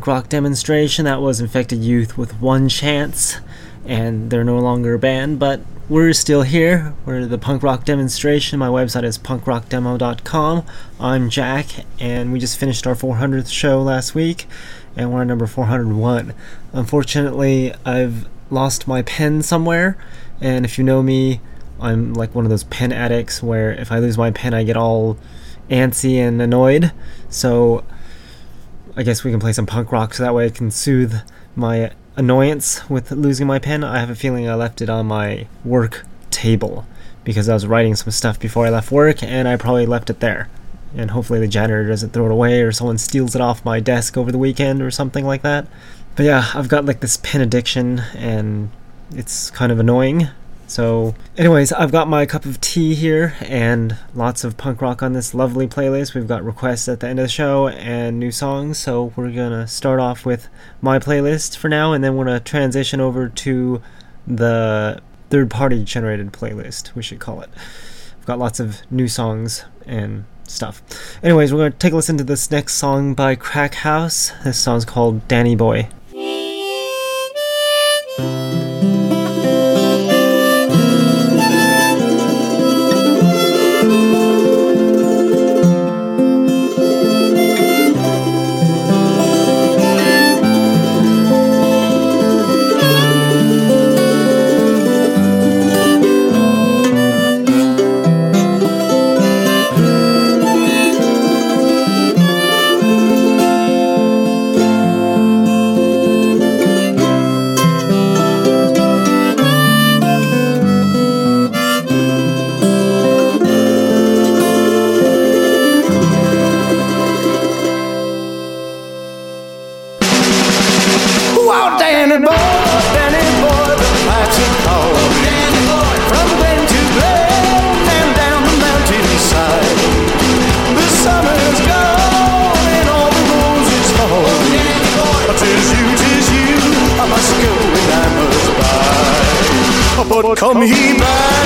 punk rock demonstration. That was Infected Youth with One Chance, and they're no longer a band, but we're still here. We're the punk rock demonstration. My website is punkrockdemo.com. I'm Jack, and we just finished our 400th show last week, and we're on number 401. Unfortunately, I've lost my pen somewhere, and if you know me, I'm like one of those pen addicts where if I lose my pen, I get all antsy and annoyed. So I guess we can play some punk rock so that way I can soothe my annoyance with losing my pen. I have a feeling I left it on my work table because I was writing some stuff before I left work and I probably left it there. And hopefully the janitor doesn't throw it away or someone steals it off my desk over the weekend or something like that. But yeah, I've got like this pen addiction and it's kind of annoying. So, anyways, I've got my cup of tea here and lots of punk rock on this lovely playlist. We've got requests at the end of the show and new songs. So, we're gonna start off with my playlist for now, and then we're gonna transition over to the third party generated playlist, we should call it. I've got lots of new songs and stuff. Anyways, we're gonna take a listen to this next song by Crack House. This song's called Danny Boy. come he back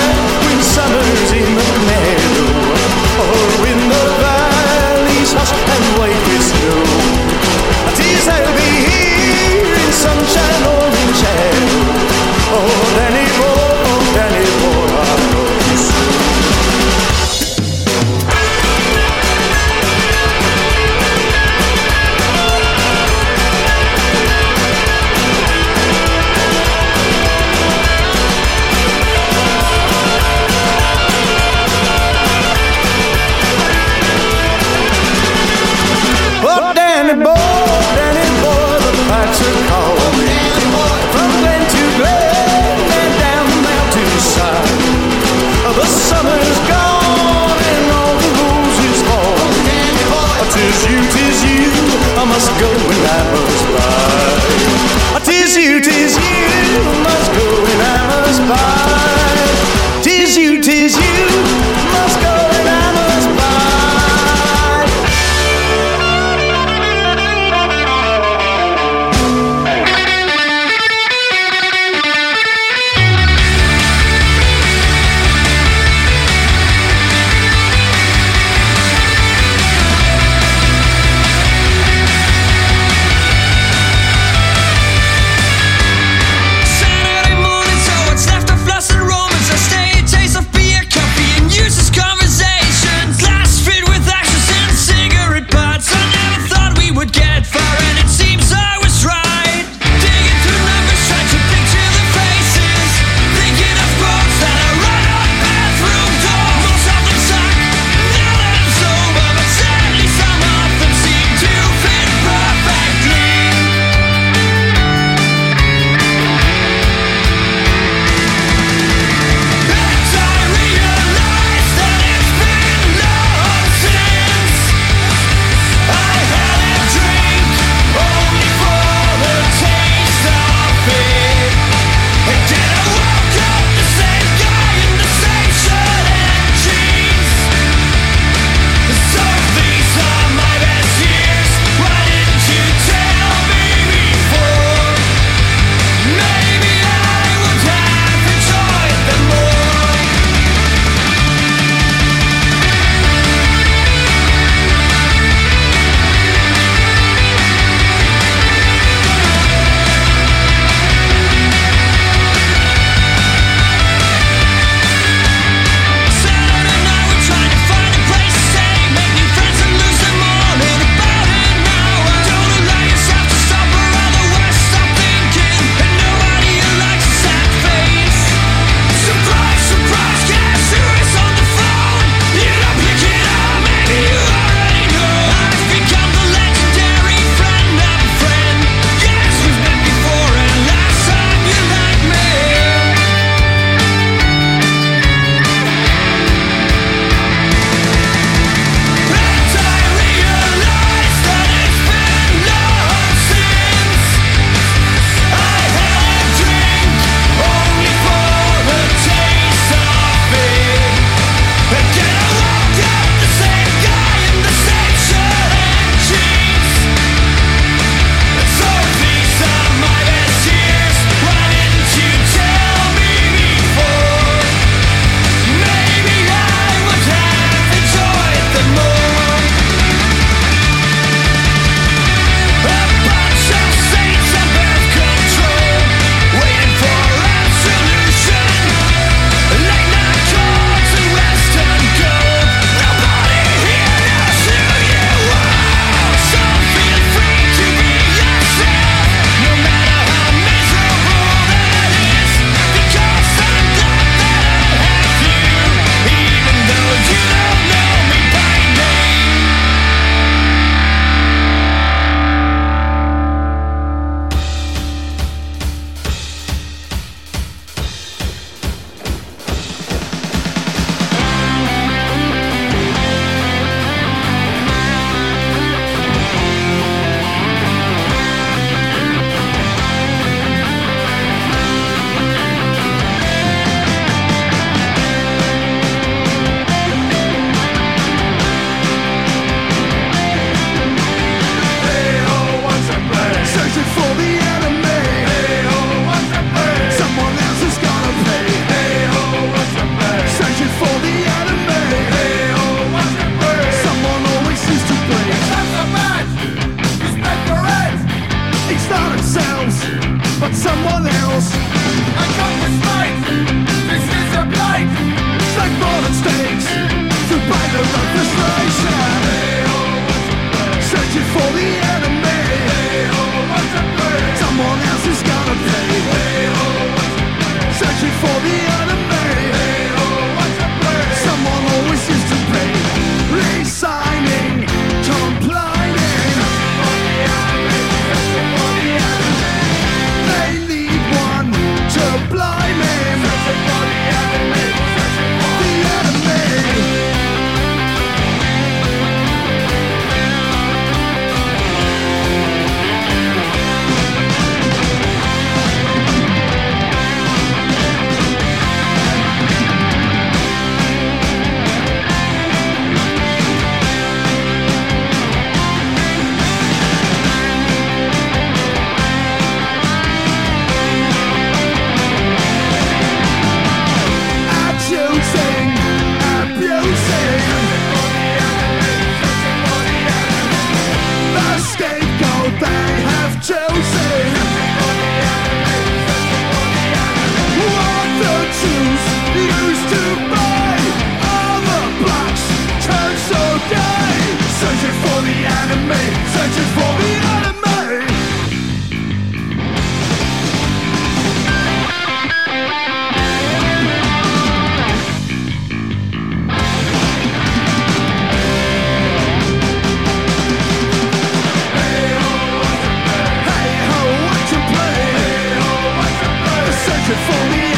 For the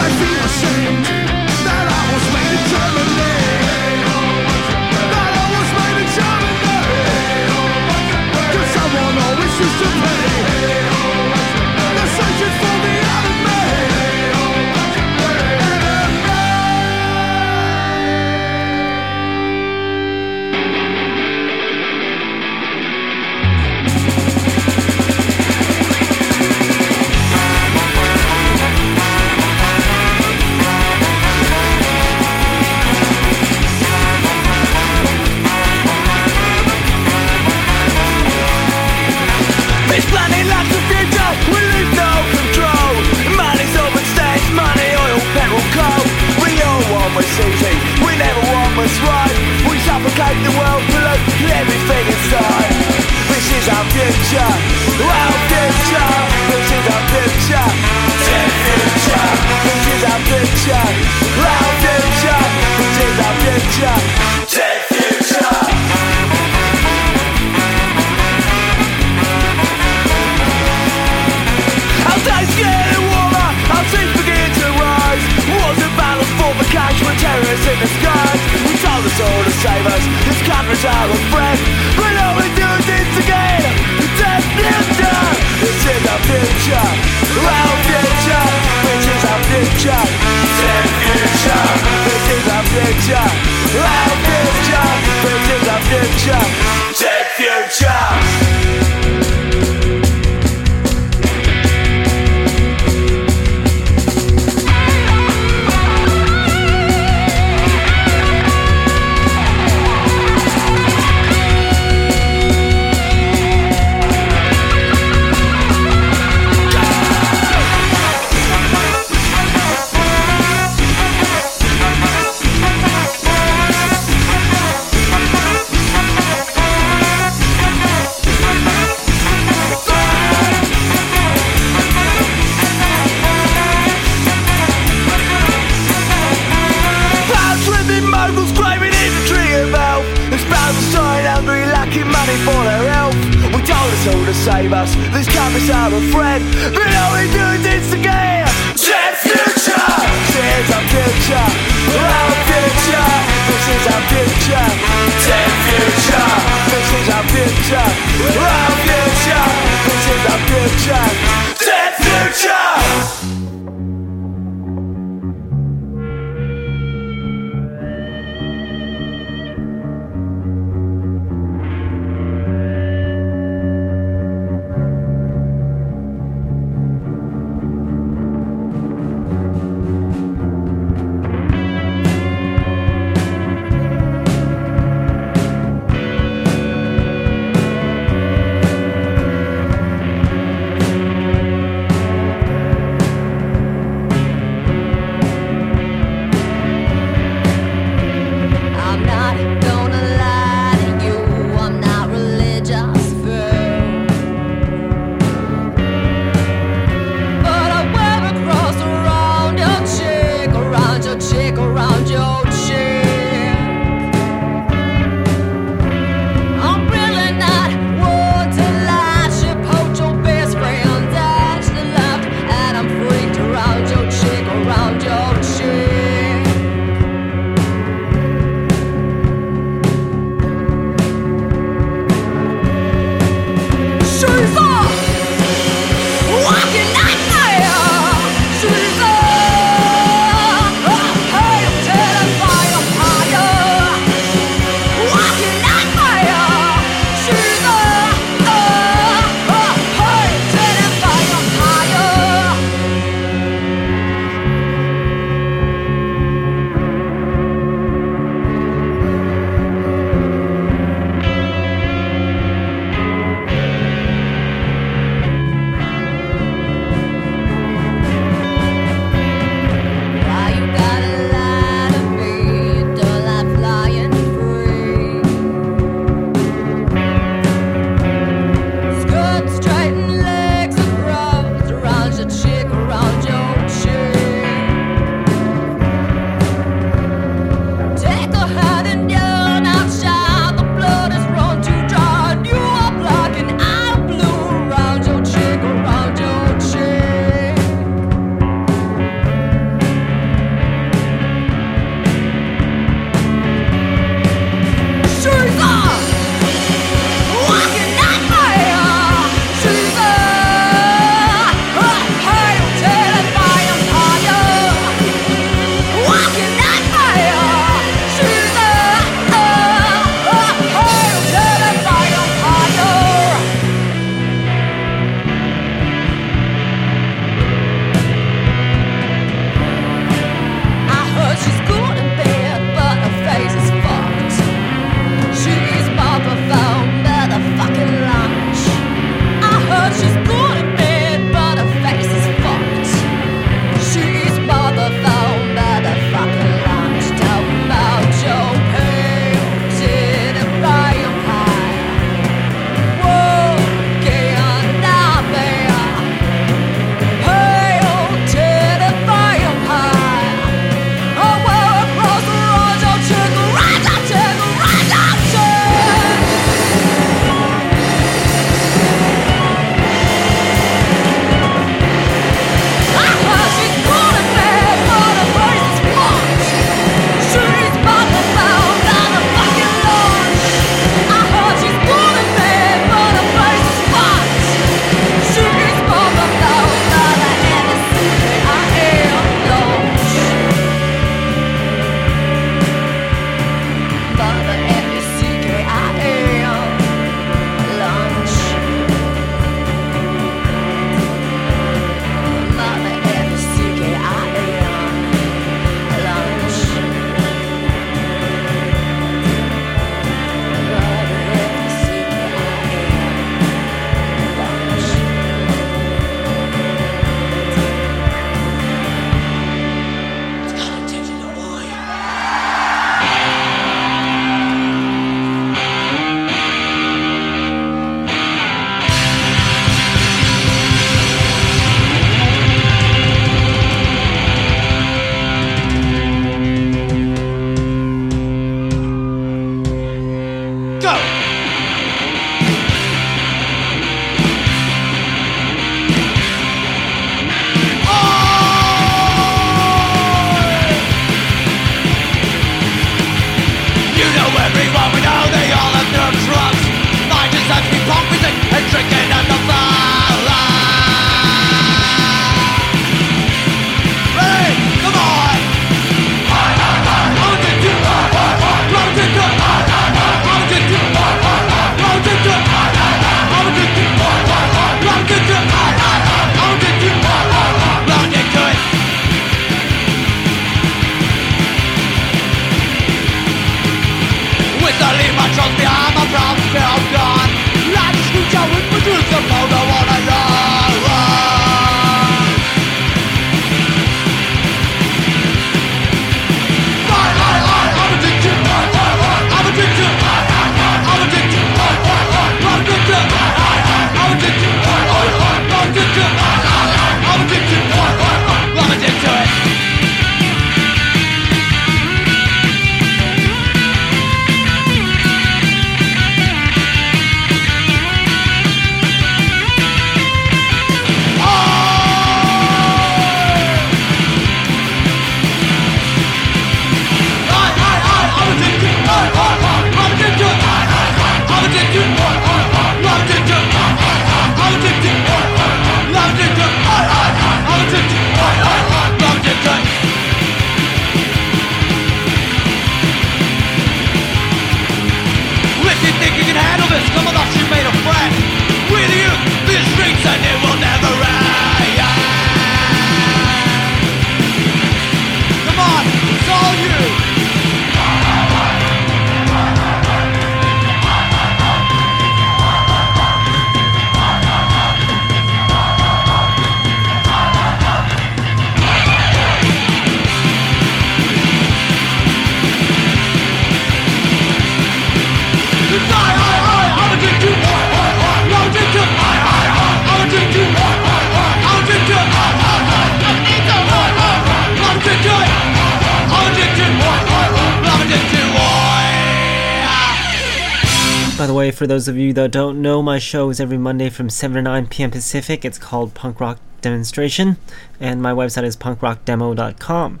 for those of you that don't know, my show is every Monday from 7 to 9 p.m. Pacific. It's called Punk Rock Demonstration, and my website is punkrockdemo.com.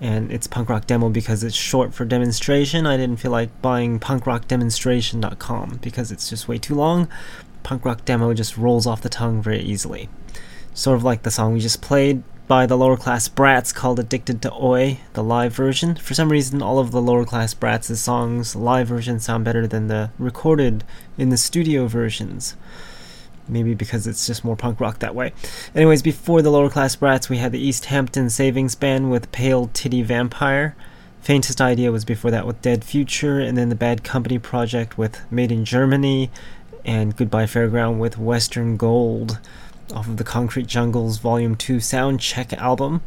And it's punk rock demo because it's short for demonstration. I didn't feel like buying punkrockdemonstration.com because it's just way too long. Punk rock demo just rolls off the tongue very easily. Sort of like the song we just played, by the lower class brats called Addicted to Oi, the live version. For some reason, all of the lower class brats' songs, live versions, sound better than the recorded in the studio versions. Maybe because it's just more punk rock that way. Anyways, before the lower class brats, we had the East Hampton Savings Band with Pale Titty Vampire. Faintest Idea was before that with Dead Future, and then the Bad Company Project with Made in Germany, and Goodbye Fairground with Western Gold off of the Concrete Jungles Volume 2 Soundcheck album,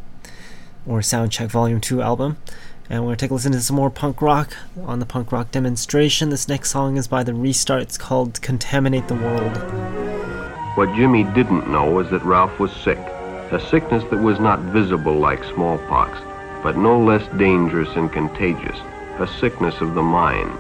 or Soundcheck Volume 2 album. And we're going to take a listen to some more punk rock on the punk rock demonstration. This next song is by The Restart. It's called Contaminate the World. What Jimmy didn't know was that Ralph was sick, a sickness that was not visible like smallpox, but no less dangerous and contagious, a sickness of the mind.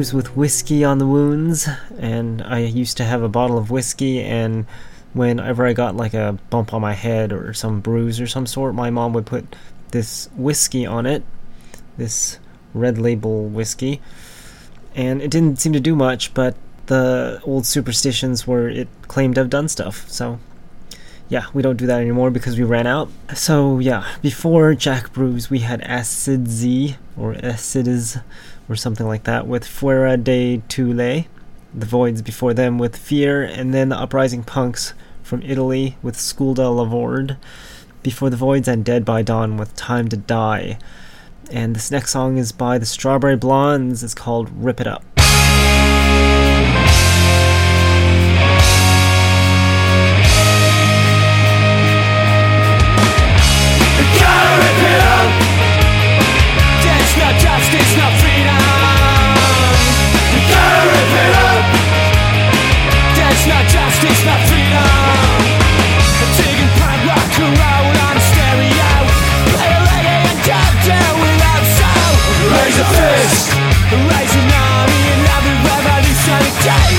with whiskey on the wounds, and I used to have a bottle of whiskey, and whenever I got like a bump on my head or some bruise or some sort, my mom would put this whiskey on it, this red label whiskey, and it didn't seem to do much, but the old superstitions were it claimed to have done stuff, so yeah, we don't do that anymore because we ran out. So yeah, before Jack Brews, we had Acid Z or Acid Is or something like that, with Fuera de Tule, the Voids before them with Fear, and then the Uprising Punks from Italy with Skulda Lavord, before the Voids and Dead by Dawn with Time to Die. And this next song is by the Strawberry Blondes, it's called Rip It Up. Shut it down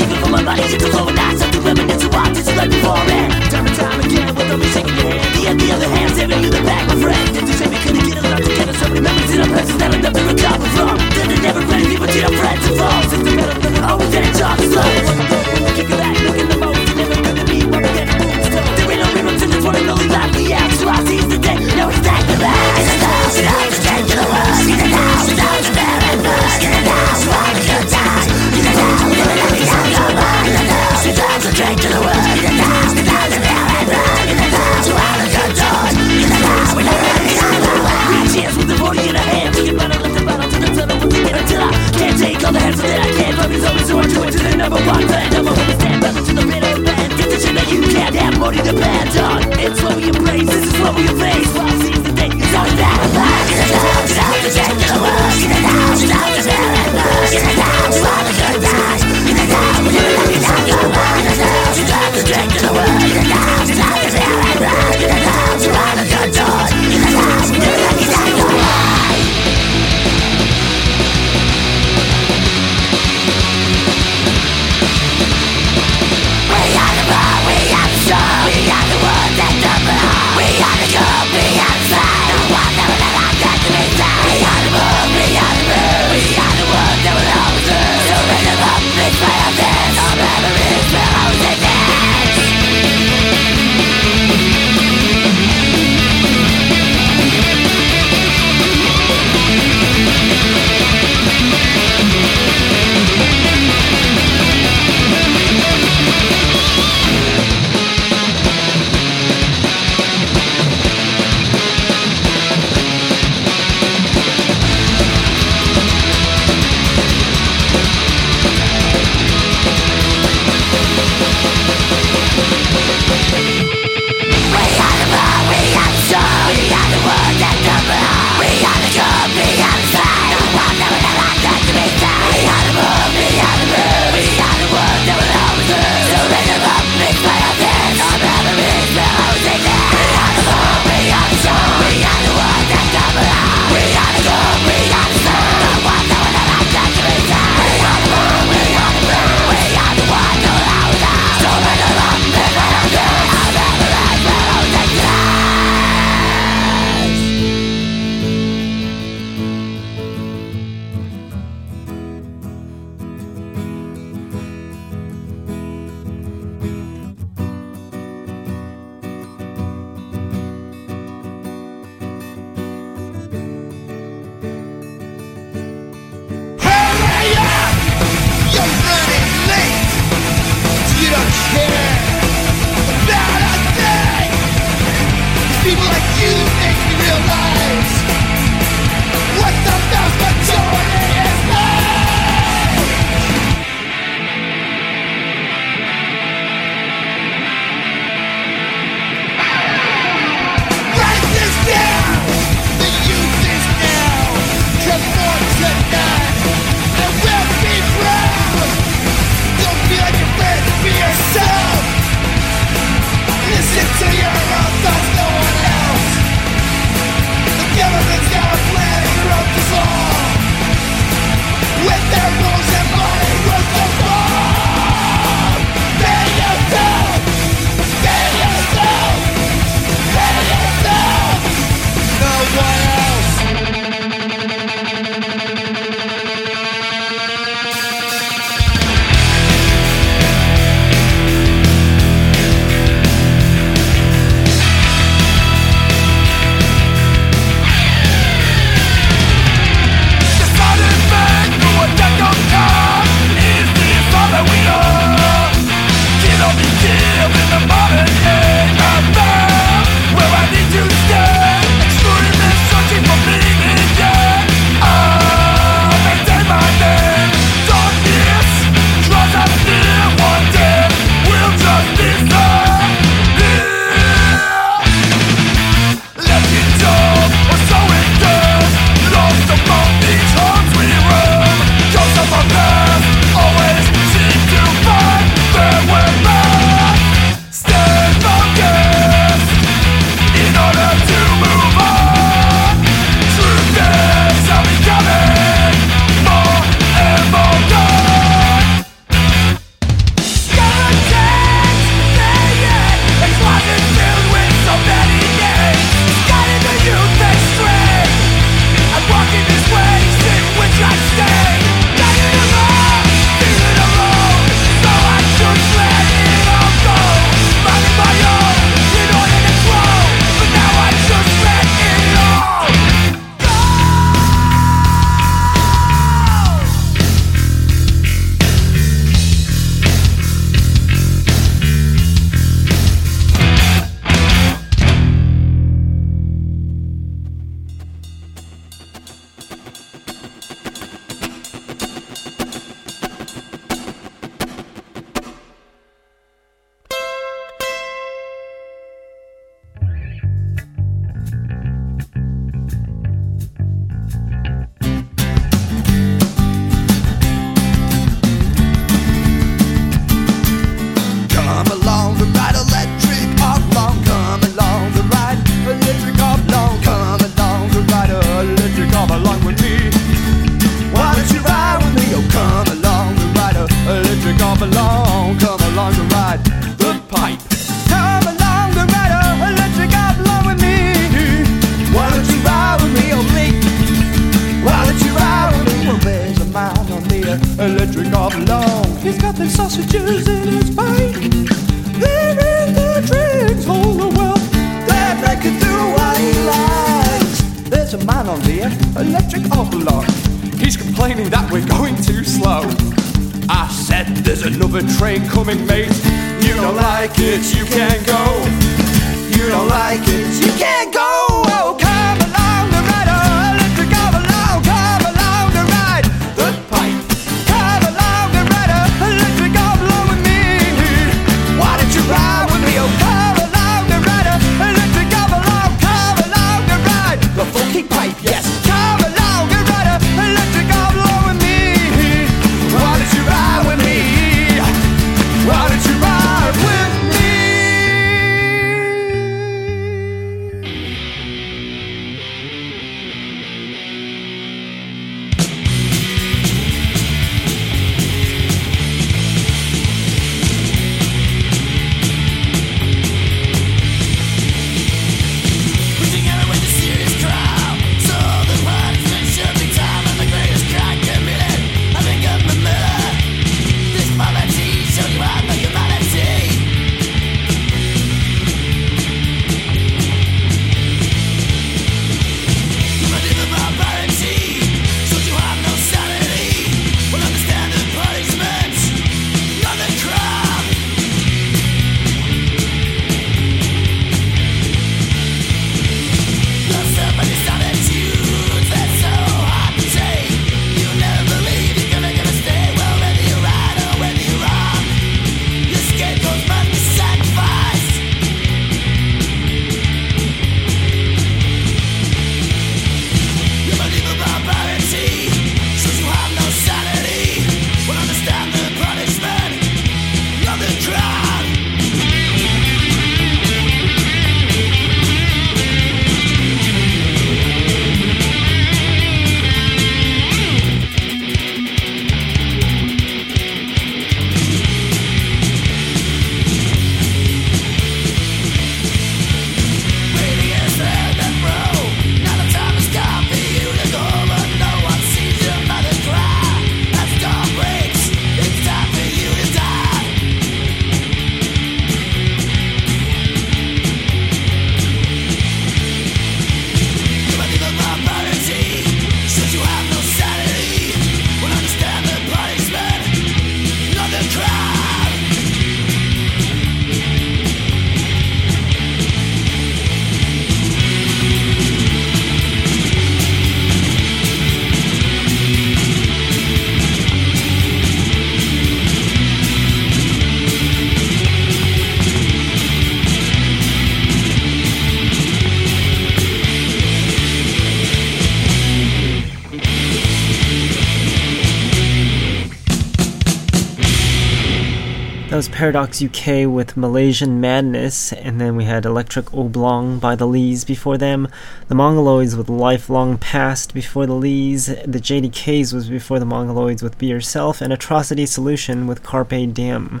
Paradox UK with Malaysian Madness, and then we had Electric Oblong by the Lees before them, the Mongoloids with Lifelong Past before the Lees, the JDKs was before the Mongoloids with Be Yourself, and Atrocity Solution with Carpe Diem.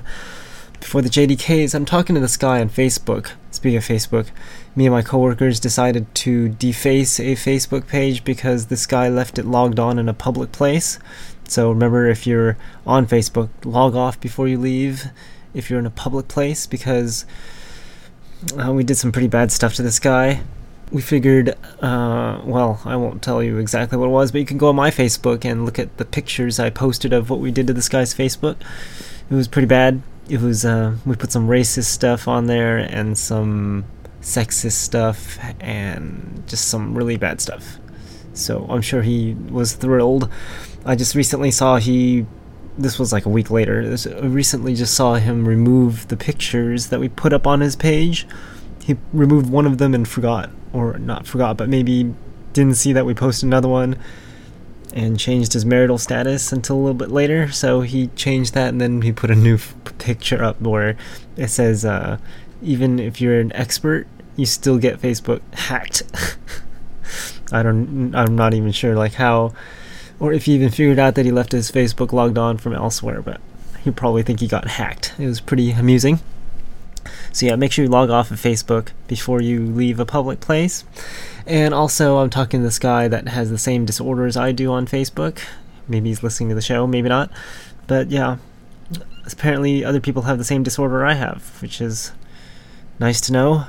Before the JDKs, I'm talking to this guy on Facebook. Speaking of Facebook, me and my coworkers decided to deface a Facebook page because this guy left it logged on in a public place. So remember, if you're on Facebook, log off before you leave. If you're in a public place, because uh, we did some pretty bad stuff to this guy. We figured, uh, well, I won't tell you exactly what it was, but you can go on my Facebook and look at the pictures I posted of what we did to this guy's Facebook. It was pretty bad. It was, uh, we put some racist stuff on there and some sexist stuff and just some really bad stuff. So I'm sure he was thrilled. I just recently saw he. This was like a week later. This, I recently just saw him remove the pictures that we put up on his page. He removed one of them and forgot, or not forgot, but maybe didn't see that we posted another one and changed his marital status until a little bit later. So he changed that and then he put a new f- picture up where it says, uh, even if you're an expert, you still get Facebook hacked. I don't. I'm not even sure like how, or if he even figured out that he left his Facebook logged on from elsewhere, but he probably think he got hacked. It was pretty amusing. So yeah, make sure you log off of Facebook before you leave a public place. And also, I'm talking to this guy that has the same disorders I do on Facebook. Maybe he's listening to the show, maybe not. But yeah, apparently other people have the same disorder I have, which is nice to know.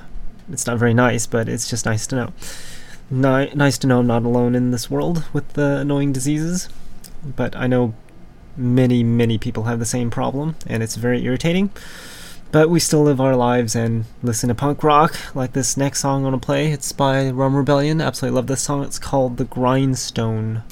It's not very nice, but it's just nice to know. Ni- nice to know I'm not alone in this world with the annoying diseases, but I know many, many people have the same problem, and it's very irritating. But we still live our lives and listen to punk rock, like this next song I'm gonna play. It's by Rum Rebellion. Absolutely love this song. It's called The Grindstone.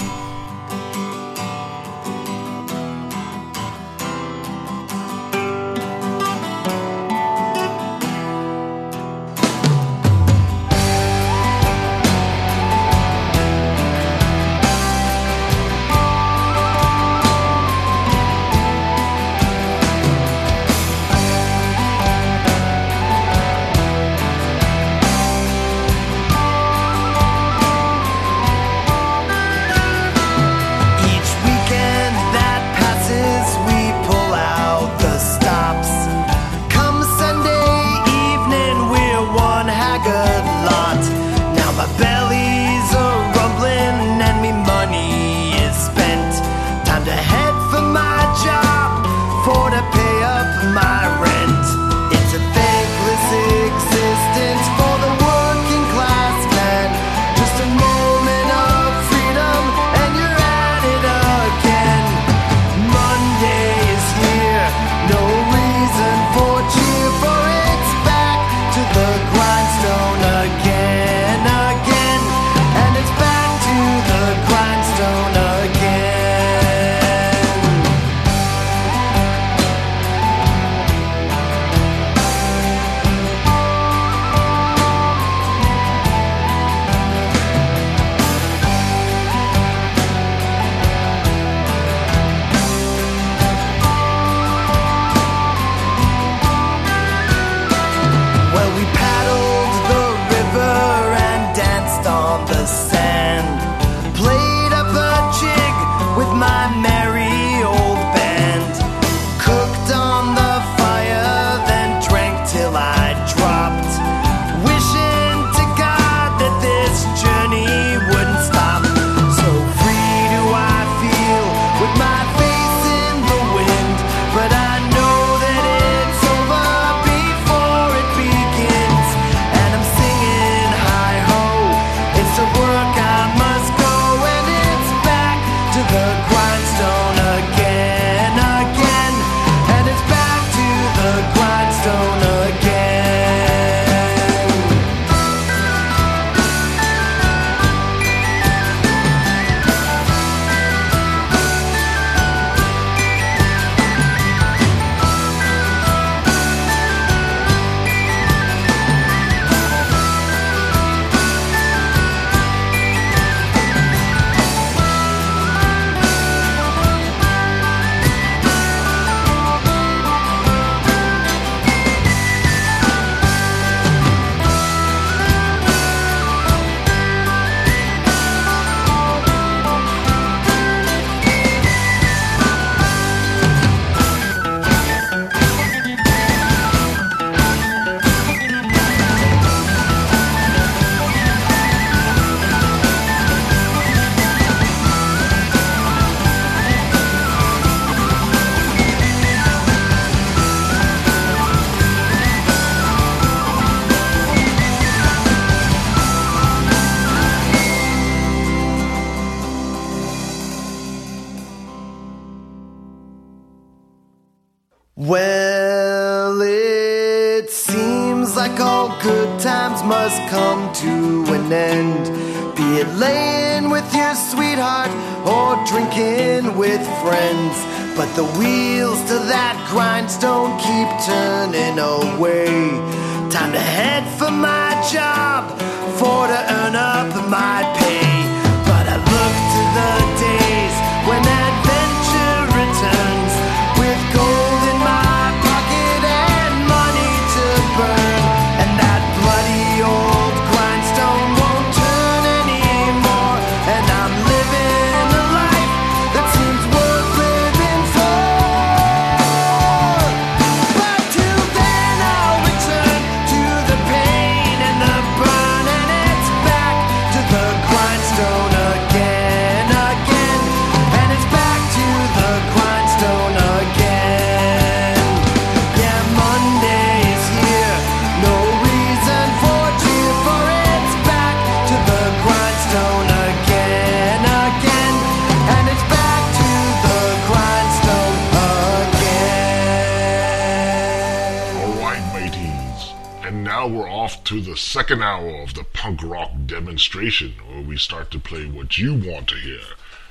Second hour of the punk rock demonstration, where we start to play what you want to hear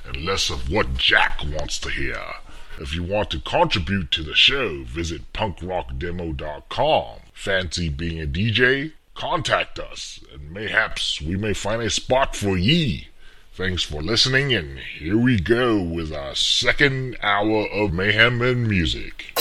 and less of what Jack wants to hear. If you want to contribute to the show, visit punkrockdemo.com. Fancy being a DJ? Contact us, and mayhaps we may find a spot for ye. Thanks for listening, and here we go with our second hour of mayhem and music.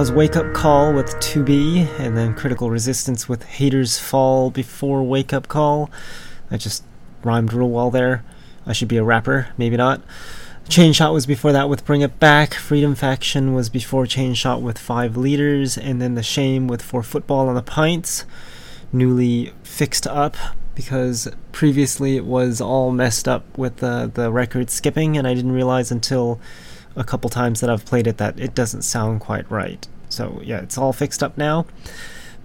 Was Wake Up Call with 2B, and then Critical Resistance with Haters Fall before Wake Up Call. That just rhymed real well there. I should be a rapper, maybe not. Chain Shot was before that with Bring It Back. Freedom Faction was before Chain Shot with Five Leaders, and then The Shame with For Football on the Pints. Newly fixed up because previously it was all messed up with the, the record skipping, and I didn't realize until a couple times that I've played it that it doesn't sound quite right. So yeah, it's all fixed up now.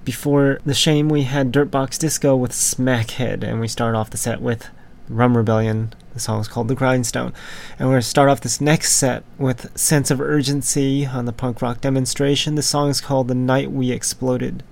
Before the shame, we had Dirtbox Disco with Smackhead, and we start off the set with Rum Rebellion. The song is called The Grindstone. And we're going to start off this next set with Sense of Urgency on the punk rock demonstration. The song is called The Night We Exploded.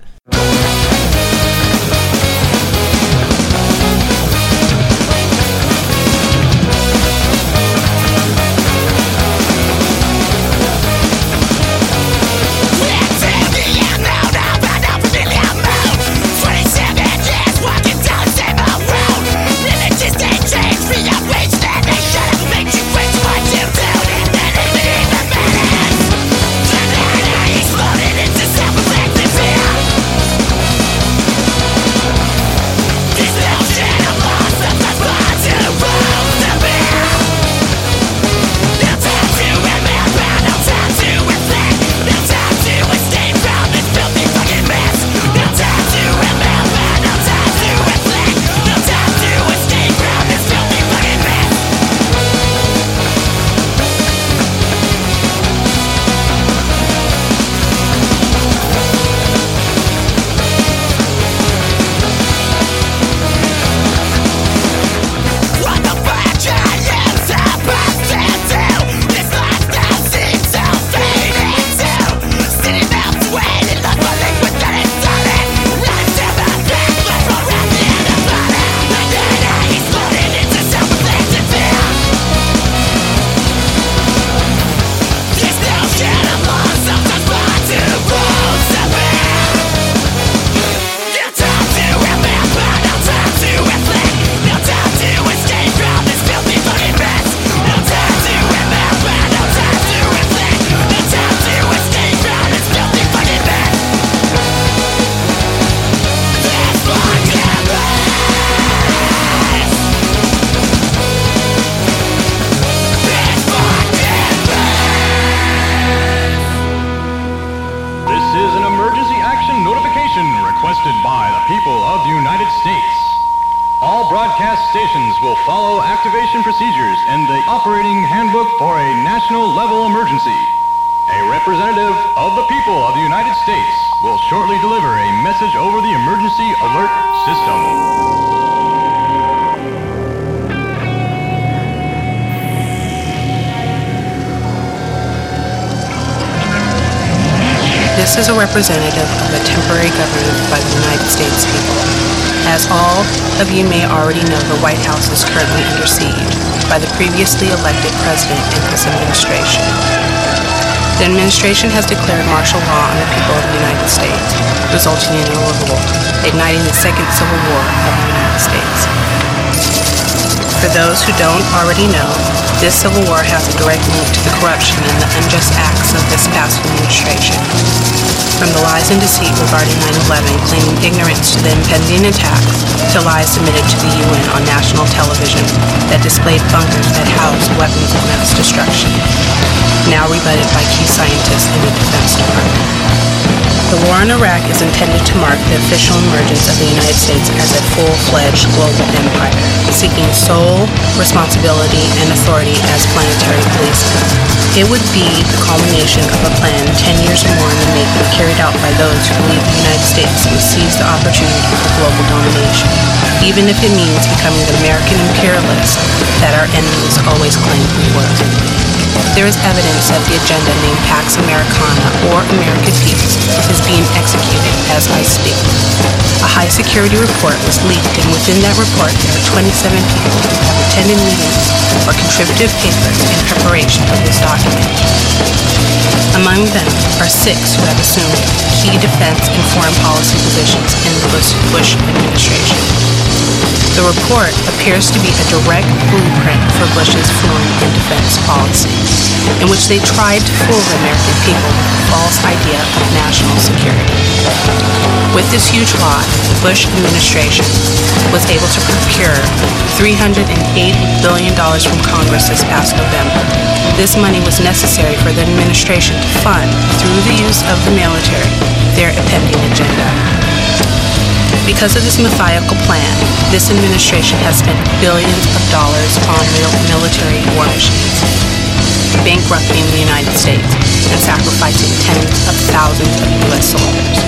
Representative of a temporary government by the United States people. As all of you may already know, the White House is currently under siege by the previously elected president and his administration. The administration has declared martial law on the people of the United States, resulting in a war, igniting the Second Civil War of the United States. For those who don't already know, this civil war has a direct link to the corruption and the unjust acts of this past administration. From the lies and deceit regarding 9-11, claiming ignorance to the impending attacks, to lies submitted to the UN on national television that displayed bunkers that housed weapons of mass destruction, now rebutted by key scientists in the Defense Department. The war in Iraq is intended to mark the official emergence of the United States as a full-fledged global empire, seeking sole responsibility and authority as planetary policeman. It would be the culmination of a plan 10 years or more in the making carried out by those who believe the United States will seize the opportunity for global domination, even if it means becoming the American imperialists that our enemies always claimed we were. There is evidence that the agenda named Pax Americana or American Peace is being executed as I speak. A high security report was leaked, and within that report, there are 27 people who have attended meetings or contributed papers in preparation of this document. Among them are six who have assumed key defense and foreign policy positions in the Bush administration. The report appears to be a direct blueprint for Bush's foreign and defense policy, in which they tried to fool the American people with a false idea of national security. With this huge lie, the Bush administration was able to procure $380 billion from Congress this past November. This money was necessary for the administration to fund, through the use of the military, their impending agenda. Because of this methodical plan, this administration has spent billions of dollars on mil- military war machines, bankrupting the United States and sacrificing tens of thousands of U.S. soldiers.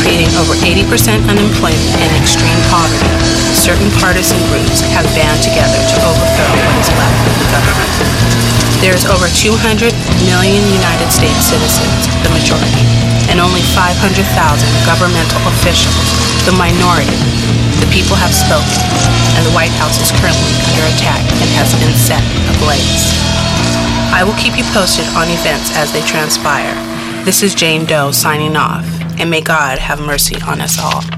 Creating over 80% unemployment and extreme poverty, certain partisan groups have band together to overthrow what is left of the government. There is over 200 million United States citizens, the majority, and only 500,000 governmental officials, the minority. The people have spoken, and the White House is currently under attack and has been set ablaze. I will keep you posted on events as they transpire. This is Jane Doe signing off, and may God have mercy on us all.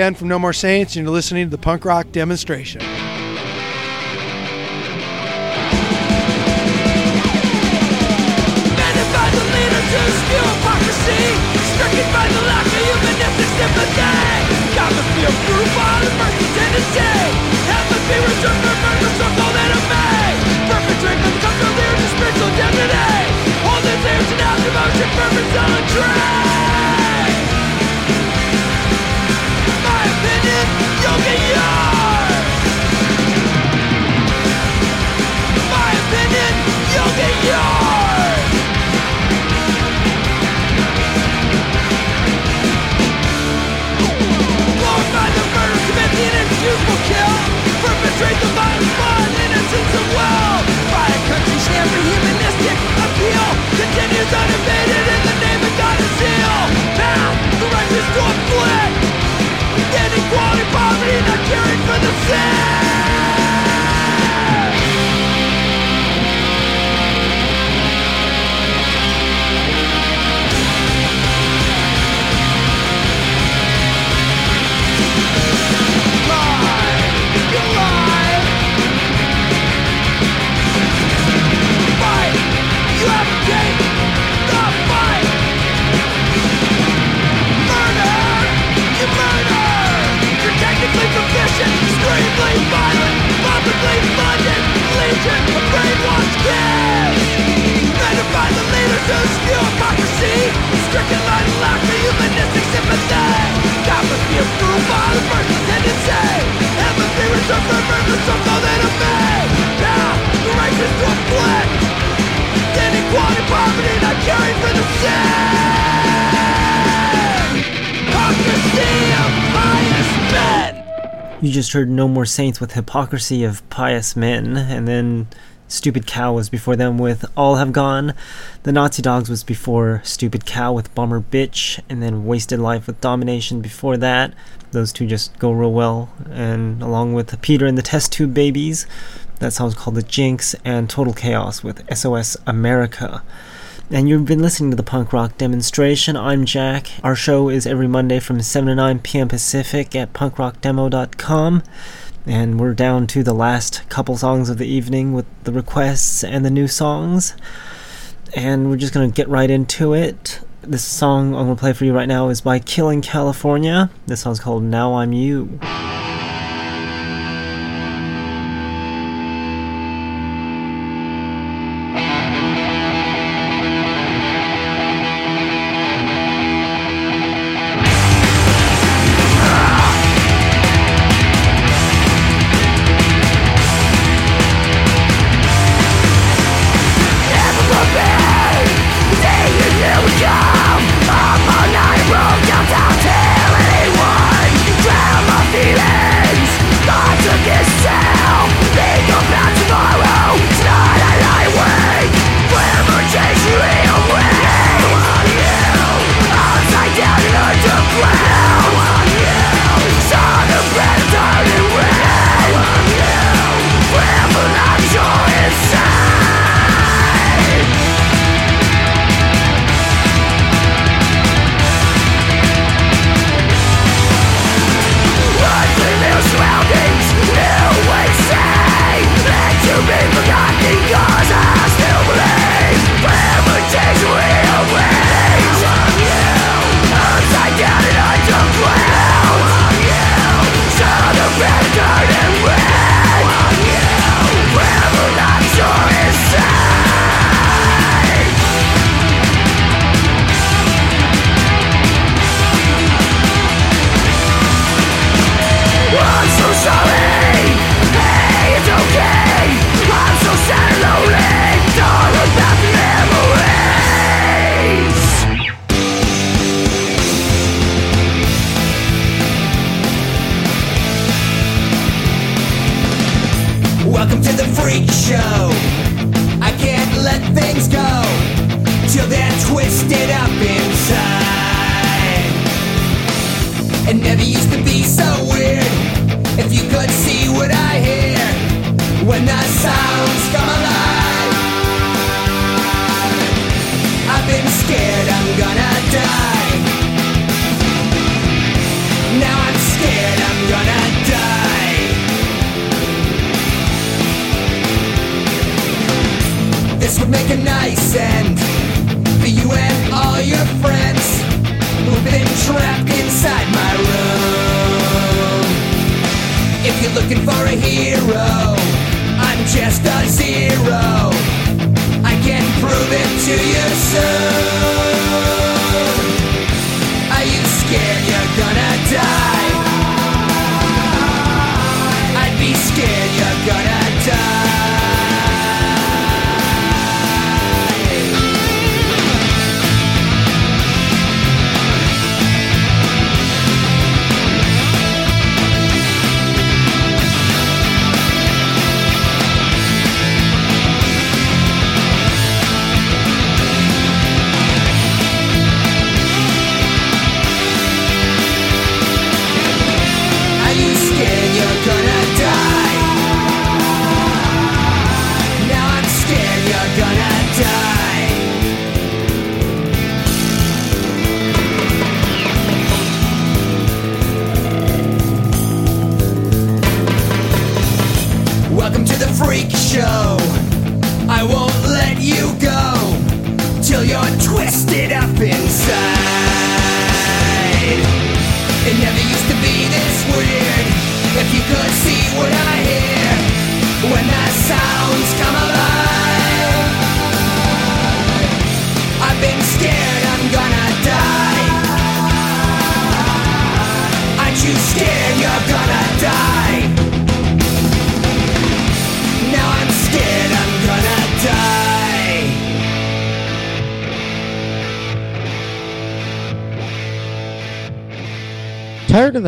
Ken from No More Saints, and you're listening to the punk rock demonstration. No More Saints with Hypocrisy of Pious Men, and then Stupid Cow was before them with All Have Gone. The Nazi Dogs was before Stupid Cow with Bummer Bitch, and then Wasted Life with Domination before that. Those two just go real well. And along with Peter and the Test Tube Babies, that song's called The Jinx, and Total Chaos with SOS America. And you've been listening to the punk rock demonstration. I'm Jack. Our show is every Monday from 7 to 9 p.m. Pacific at punkrockdemo.com. And we're down to the last couple songs of the evening with the requests and the new songs. And we're just going to get right into it. This song I'm going to play for you right now is by Killing California. This song's called Now I'm You. When the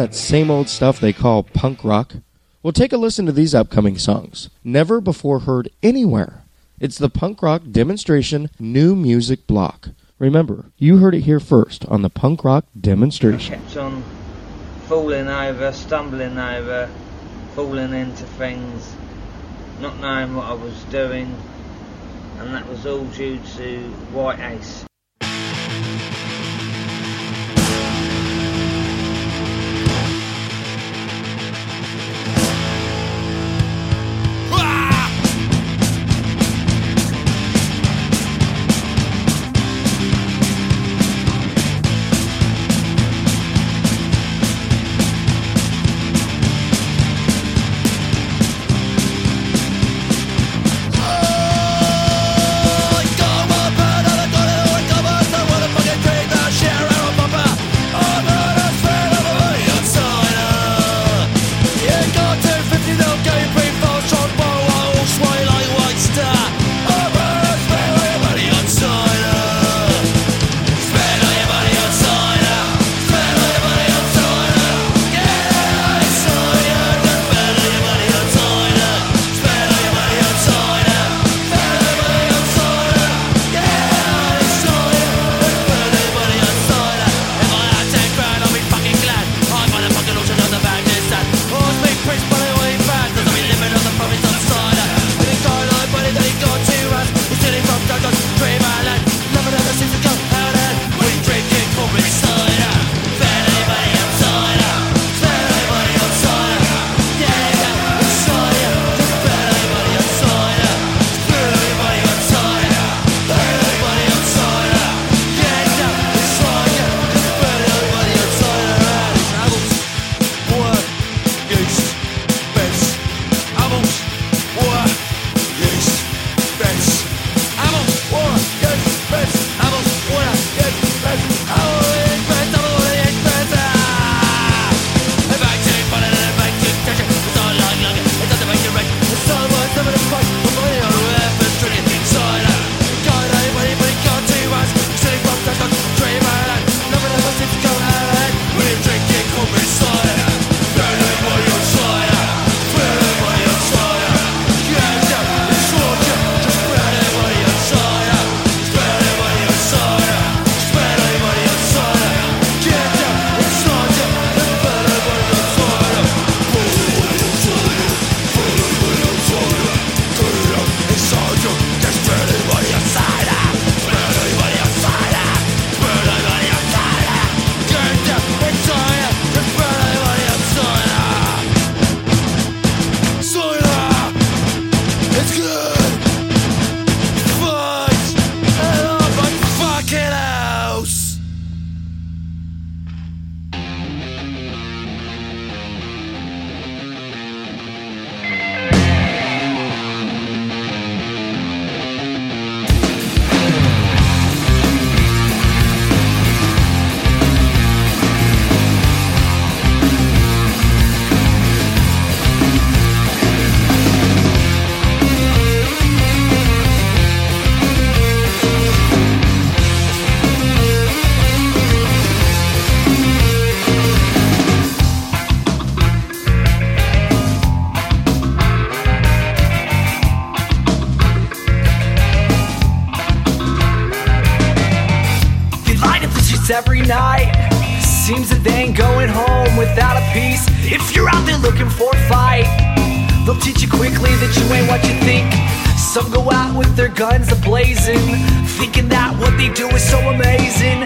that same old stuff they call punk rock? Well, take a listen to these upcoming songs. Never before heard anywhere. It's the punk rock demonstration new music block. Remember, you heard it here first on the punk rock demonstration. I kept on falling over, stumbling over, falling into things, not knowing what I was doing, and that was all due to White Ace. Guns ablazing, thinking that what they do is so amazing.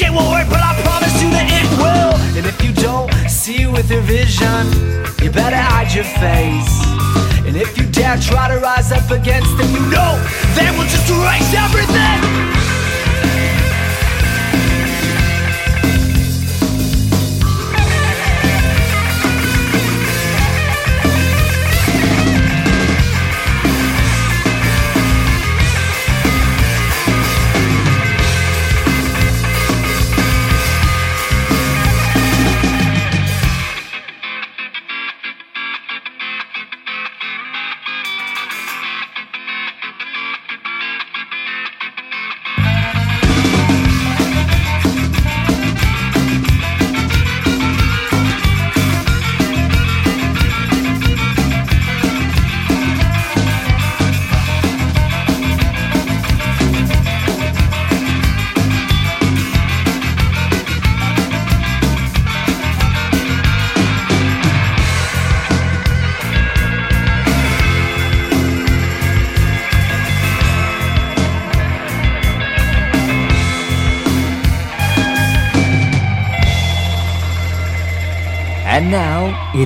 Think it won't work, but I promise you that it will. And if you don't see with your vision, you better hide your face. And if you dare try to rise up against them,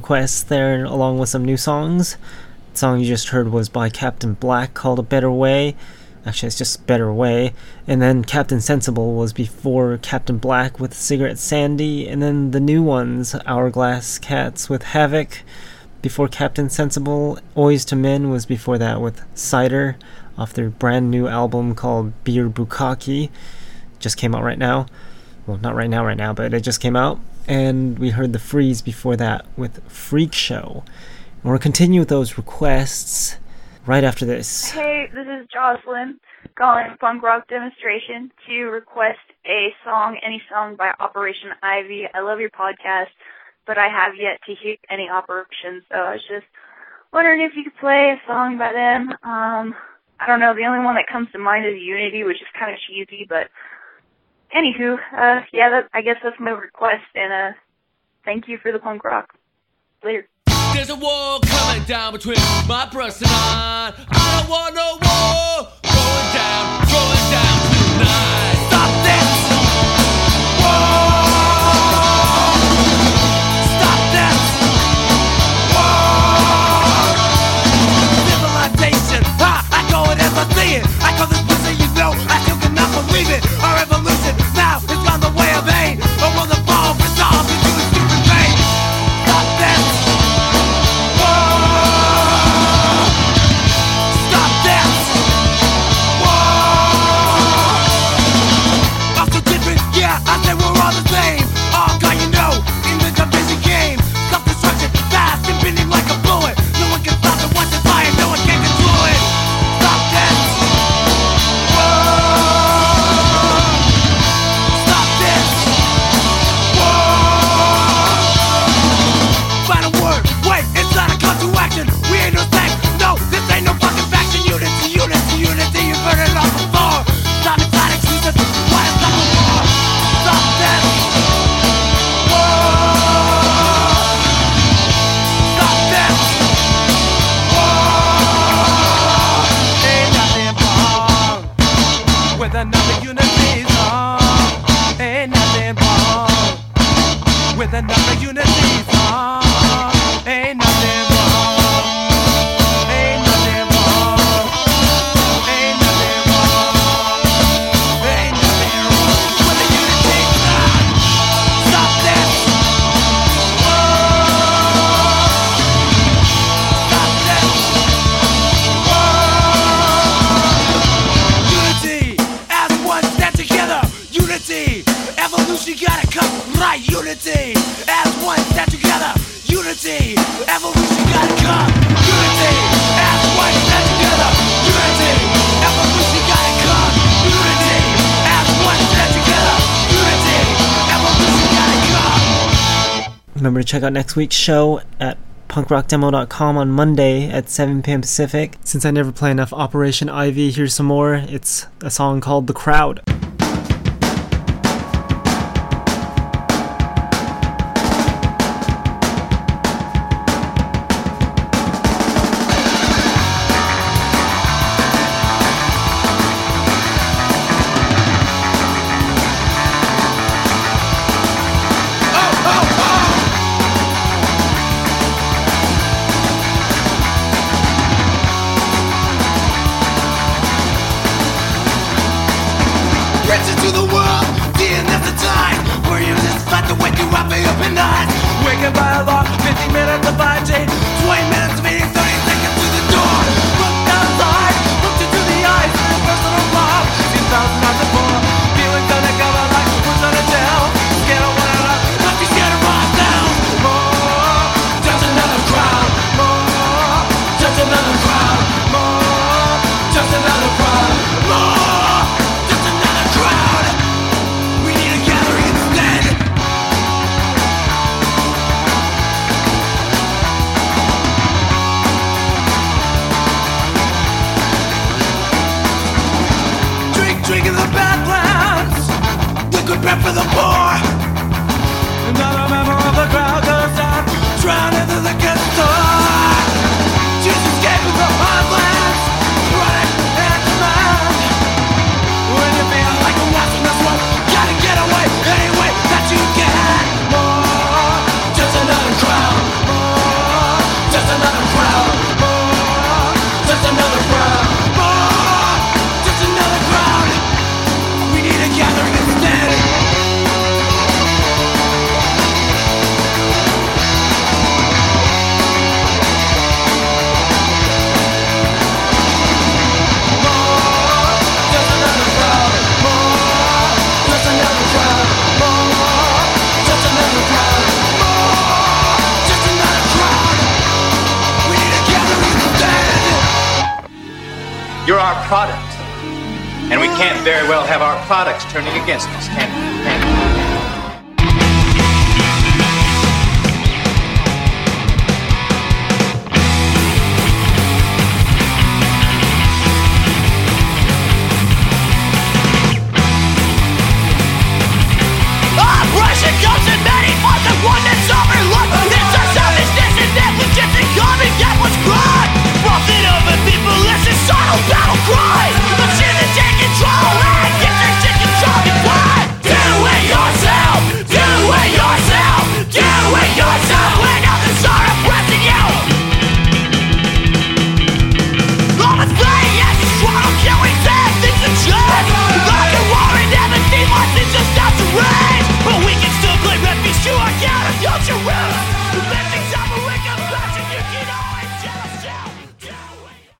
Requests there, along with some new songs. The song you just heard was by Captain Black called A Better Way. Actually, it's just Better Way. And then Captain Sensible was before Captain Black with Cigarette Sandy. And then the new ones, Hourglass Cats with Havoc before Captain Sensible. Oys to Men was before that with Cider off their brand new album called Beer Bukaki. Just came out right now. Well, not right now, right now, but it just came out. And we heard The Freeze before that with Freak Show. And we'll continue with those requests right after this. Hey, this is Jocelyn calling punk rock demonstration to request a song, any song by Operation Ivy. I love your podcast, but I have yet to hear any Operation, so I was just wondering if you could play a song by them. Um, I don't know, the only one that comes to mind is Unity, which is kind of cheesy, but anywho, uh, yeah, that, I guess that's my request, and uh, thank you for the punk rock. Later. There's a coming down between my breast and. I don't want no war going down, going down tonight. Stop this! I call this you know, I still cannot believe it. Our evolution Remember to check out next week's show at punkrockdemo.com on Monday at 7 p.m. Pacific. Since I never play enough Operation Ivy, here's some more. It's a song called The Crowd.